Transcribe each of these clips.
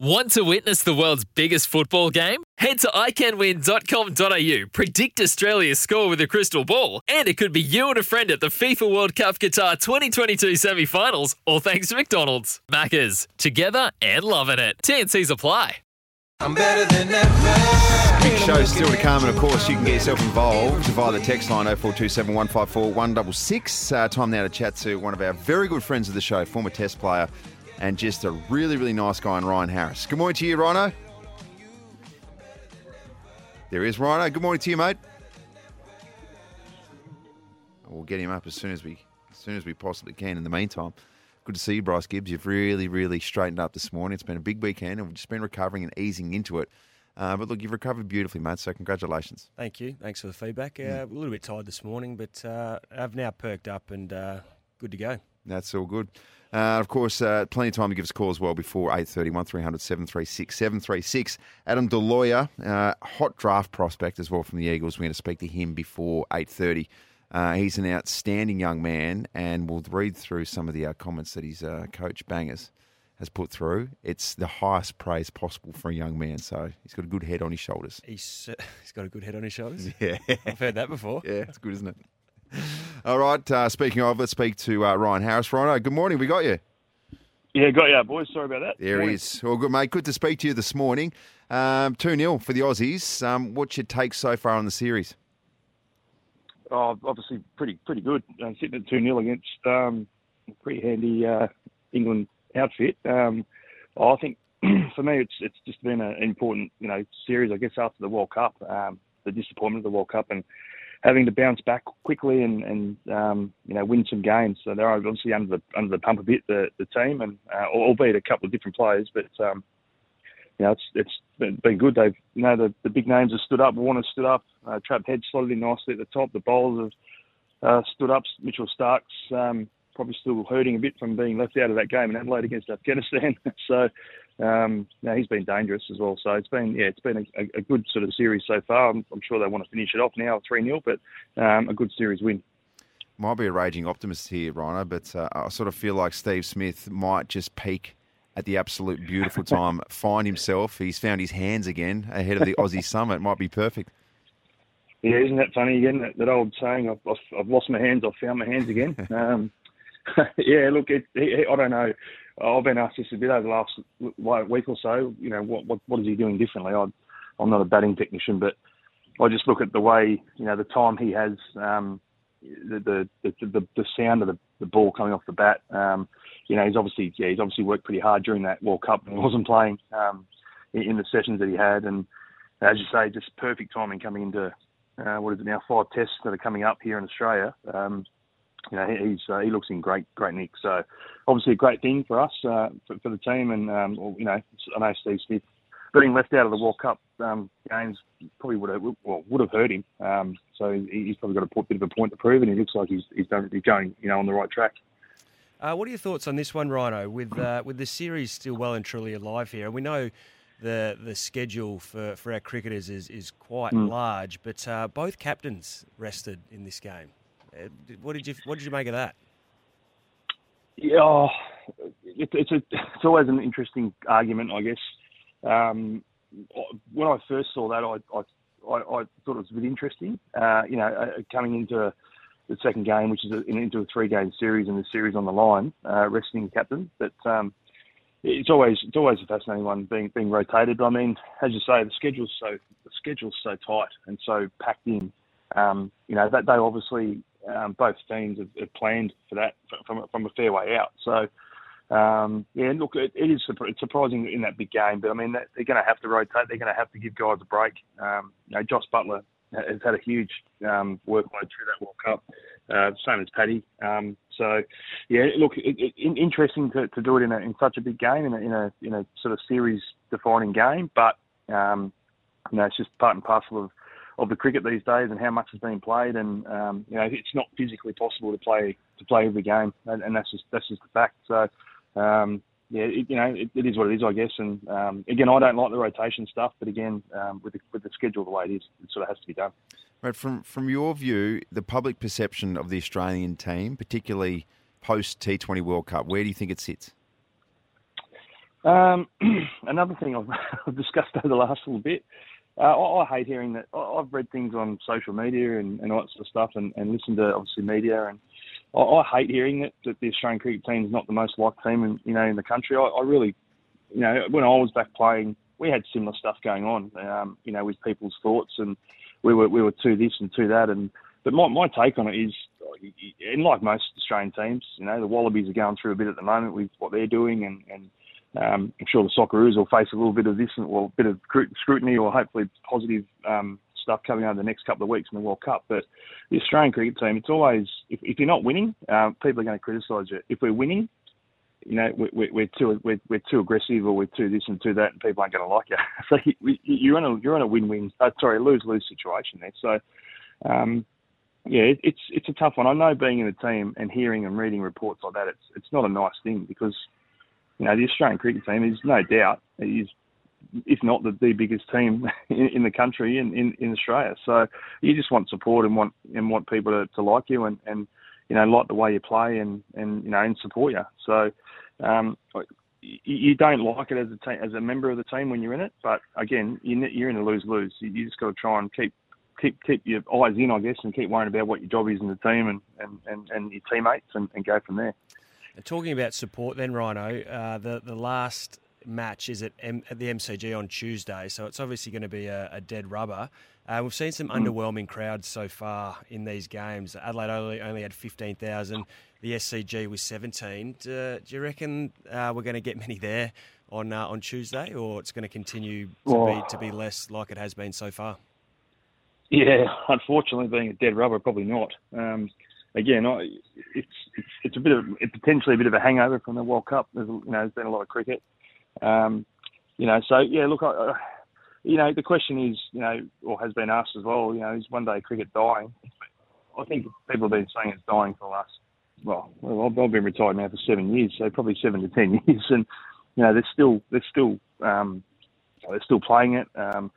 Want to witness the world's biggest football game? Head to iCanWin.com.au, predict Australia's score with a crystal ball, and it could be you and a friend at the FIFA World Cup Qatar 2022 semi finals, all thanks to McDonald's. Maccas, together and loving it. TNC's apply. I'm better than ever. Big show still to come, and of course, you can get yourself involved via the text line 0427 154 166. Uh, time now to chat to one of our very good friends of the show, former Test player and just a really, really nice guy in Ryan Harris. Good morning to you, Rhino. There is Rhino. Good morning to you, mate. We'll get him up as soon as we as soon as we possibly can. In the meantime, good to see you, Bryce Gibbs. You've really, really straightened up this morning. It's been a big weekend, and we've just been recovering and easing into it. Uh, but look, you've recovered beautifully, mate. So congratulations. Thank you. Thanks for the feedback. Uh, a little bit tired this morning, but uh, I've now perked up and uh, good to go. That's all good. Uh, of course, uh, plenty of time to give us a call as well before 8.30, 1300 736 736. Adam D'Aloia, uh, hot draft prospect as well from the Eagles. We're going to speak to him before 8.30. Uh, he's an outstanding young man, and we'll read through some of the uh, comments that his uh, coach Bangers has put through. It's the highest praise possible for a young man, so he's got a good head on his shoulders. He's, uh, he's got a good head on his shoulders. Yeah. I've heard that before. Yeah, it's good, isn't it? All right, uh, speaking of, let's speak to uh, Ryan Harris. Ryan, good morning. We got you. Yeah, got you, boys. Sorry about that. There he is. Well, good, mate. Good to speak to you this morning. Um, 2 0 for the Aussies. Um, what's your take so far on the series? Oh, obviously pretty pretty good. Uh, sitting at two 0 against um, a pretty handy uh, England outfit. Um, I think for me, it's it's just been an important you know series. I guess after the World Cup, um, the disappointment of the World Cup, and having to bounce back quickly and and um, you know win some games. So they're obviously under the under the pump a bit the the team, and uh, albeit a couple of different players, but. Um, you know, it's it's been, good. They've you know the, the big names have stood up. Warner stood up. Uh, Trav Head slotted in nicely at the top. The bowlers have uh, stood up. Mitchell Starc's um, probably still hurting a bit from being left out of that game in Adelaide against Afghanistan. so um, you know, he's been dangerous as well. So it's been yeah, it's been a, a good sort of series so far. I'm, I'm sure they want to finish it off now three 0 but um, a good series win. Might be a raging optimist here, Rhino, but uh, I sort of feel like Steve Smith might just peak at the absolute beautiful time, find himself. He's found his hands again ahead of the Aussie Summit. It might be perfect. Yeah, isn't that funny again? That, that old saying, I've, I've, I've lost my hands, I've found my hands again. um, yeah, look, it, it, I don't know. I've been asked this a bit over the last week or so. You know, what what, what is he doing differently? I, I'm not a batting technician, but I just look at the way you know the time he has, um, the, the the the sound of the, the ball coming off the bat. Um, you know, he's obviously yeah, he's obviously worked pretty hard during that World Cup and he wasn't playing um, in, in the sessions that he had. And as you say, just perfect timing coming into uh, what is it now? Five tests that are coming up here in Australia. Um, you know, he- he's uh, he looks in great great nick. So obviously a great thing for us uh, for, for the team. And um, you know, I know Steve Smith being left out of the World Cup um, games probably would have well would have hurt him. Um, so he- he's probably got a bit of a point to prove, and he looks like he's he's, done, he's going you know on the right track. Uh, what are your thoughts on this one, Rhino? With uh, with the series still well and truly alive here, and we know the the schedule for, for our cricketers is is quite Mm. large, but uh, both captains rested in this game. Uh, what did you what did you make of that? Yeah, oh, it, it's a it's always an interesting argument, I guess. Um, when I first saw that, I I, I, thought it was a bit interesting. Uh, you know, uh, coming into the second game, which is a, into a three-game series, and the series on the line, uh, resting captain. But um, it's always it's always a fascinating one being being rotated. I mean, as you say, the schedule's so the schedule's so tight and so packed in. Um, you know that they obviously um, both teams have, have planned for that from from a fair way out. So um, yeah, look, it, it is it's surprising in that big game, but I mean they're going to have to rotate. They're going to have to give guys a break. Um, you know, Jos Buttler has had a huge um, workload through that World Cup, uh, same as Patty. Um, So, yeah, look, it, it, interesting to, to do it in, a, in such a big game in a, in a in a sort of series defining game, but um, you know, it's just part and parcel of of the cricket these days and how much is being played, and um, you know, it's not physically possible to play to play every game, and, and that's just that's just the fact. So. Um, yeah, it, you know, it, it is what it is, I guess. And um, again, I don't like the rotation stuff, but again, um, with the, with the schedule the way it is, it sort of has to be done. Right, from from your view, the public perception of the Australian team, particularly post T20 World Cup, where do you think it sits? Um, another thing I've, discussed over the last little bit. Uh, I, I, hate hearing that. I, have read things on social media and, and all that sort of stuff, and, and listened to obviously media, and I, I hate hearing that, that the Australian cricket team is not the most liked team in you know in the country. I, I really, you know, when I was back playing, we had similar stuff going on, um, you know, with people's thoughts, and we were we were to this and to that, and but my my take on it is, and like most Australian teams, you know, the Wallabies are going through a bit at the moment with what they're doing, and and um, I'm sure the Socceroos will face a little bit of this, or a bit of scrutiny, or hopefully positive um, stuff coming over the next couple of weeks in the World Cup. But the Australian cricket team, it's always if, if you're not winning, um, people are going to criticise you. If we're winning, you know, we're, we're too we're, we're too aggressive or we're too this and too that, and people aren't going to like you. so you're in a you're in a win-win, uh, sorry, lose-lose situation there. So, um, yeah, it, it's it's a tough one. I know being in the team and hearing and reading reports like that, it's it's not a nice thing because you know the Australian cricket team is no doubt is if not the, the biggest team in, in the country in, in, in Australia. So you just want support and want and want people to, to like you and, and you know like the way you play and, and you know and support you. So um, you don't like it as a as a member of the team when you're in it, but again, you're in a lose lose. You just got to try and keep keep keep your eyes in, I guess, and keep worrying about what your job is in the team and and, and, and your teammates, and, and go from there. Talking about support, then Rhino, uh, the the last match is at, M- at the MCG on Tuesday, so it's obviously going to be a, a dead rubber. Uh, we've seen some mm. underwhelming crowds so far in these games. Adelaide only, only had 15,000, the SCG was 17. Do, do you reckon uh, we're going to get many there on uh, on Tuesday, or it's going to continue to, oh. be, to be less like it has been so far? Yeah, unfortunately, being a dead rubber, probably not. Um, again, I, it's, it's it's a bit of potentially a bit of a hangover from the World Cup. There's you know there's been a lot of cricket, um, you know. So yeah, look, I, you know, the question is, you know, or has been asked as well, you know, is one day cricket dying? I think people have been saying it's dying for last, well, I've been retired now for seven years, so probably seven to ten years, and you know, they're still they're still um, they're still playing it. Um,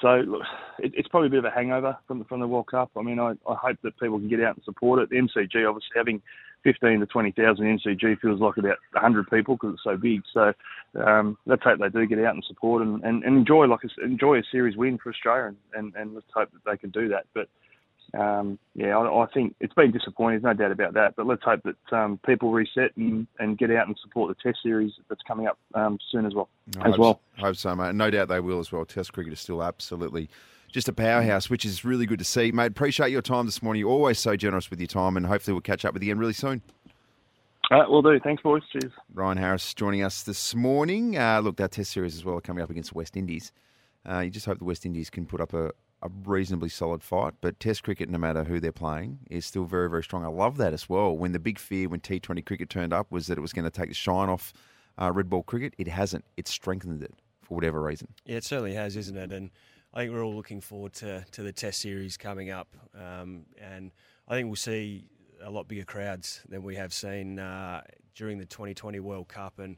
so look, it, it's probably a bit of a hangover from the, from the World Cup. I mean, I, I hope that people can get out and support it. The MCG, obviously, having 15 to 20,000 MCG feels like about 100 people because it's so big. So um, let's hope they do get out and support and, and, and enjoy like a, enjoy a series win for Australia, and, and, and let's hope that they can do that. But um, yeah, I, I, think it's been disappointing, there's no doubt about that. But let's hope that um, people reset and, and get out and support the Test series that's coming up um, soon as well. I as hope, well, hope so, mate. No doubt they will as well. Test cricket is still absolutely just a powerhouse, which is really good to see, mate. Appreciate your time this morning. You're always so generous with your time, and hopefully we'll catch up with you again really soon. All right, we'll do. Thanks, boys. Cheers. Ryan Harris joining us this morning. Uh, look, that Test series as well coming up against the West Indies. Uh, you just hope the West Indies can put up a, a reasonably solid fight. But Test cricket, no matter who they're playing, is still very, very strong. I love that as well. When the big fear when T20 cricket turned up was that it was going to take the shine off uh, red ball cricket, it hasn't. It's strengthened it for whatever reason. Yeah, it certainly has, isn't it? And I think we're all looking forward to, to the Test series coming up. Um, and I think we'll see a lot bigger crowds than we have seen uh, during the 2020 World Cup and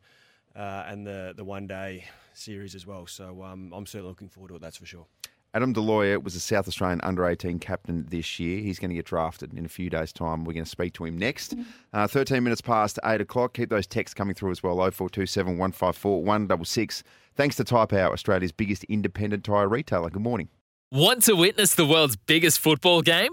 uh, and the the one day series as well. So um, I'm certainly looking forward to it. That's for sure. Adam D'Aloia was a South Australian under 18 captain this year. He's going to get drafted in a few days' time. We're going to speak to him next. Uh, 13 minutes past 8 o'clock. Keep those texts coming through as well 0427 154 166. Thanks to Tyre Power, Australia's biggest independent tyre retailer. Good morning. Want to witness the world's biggest football game?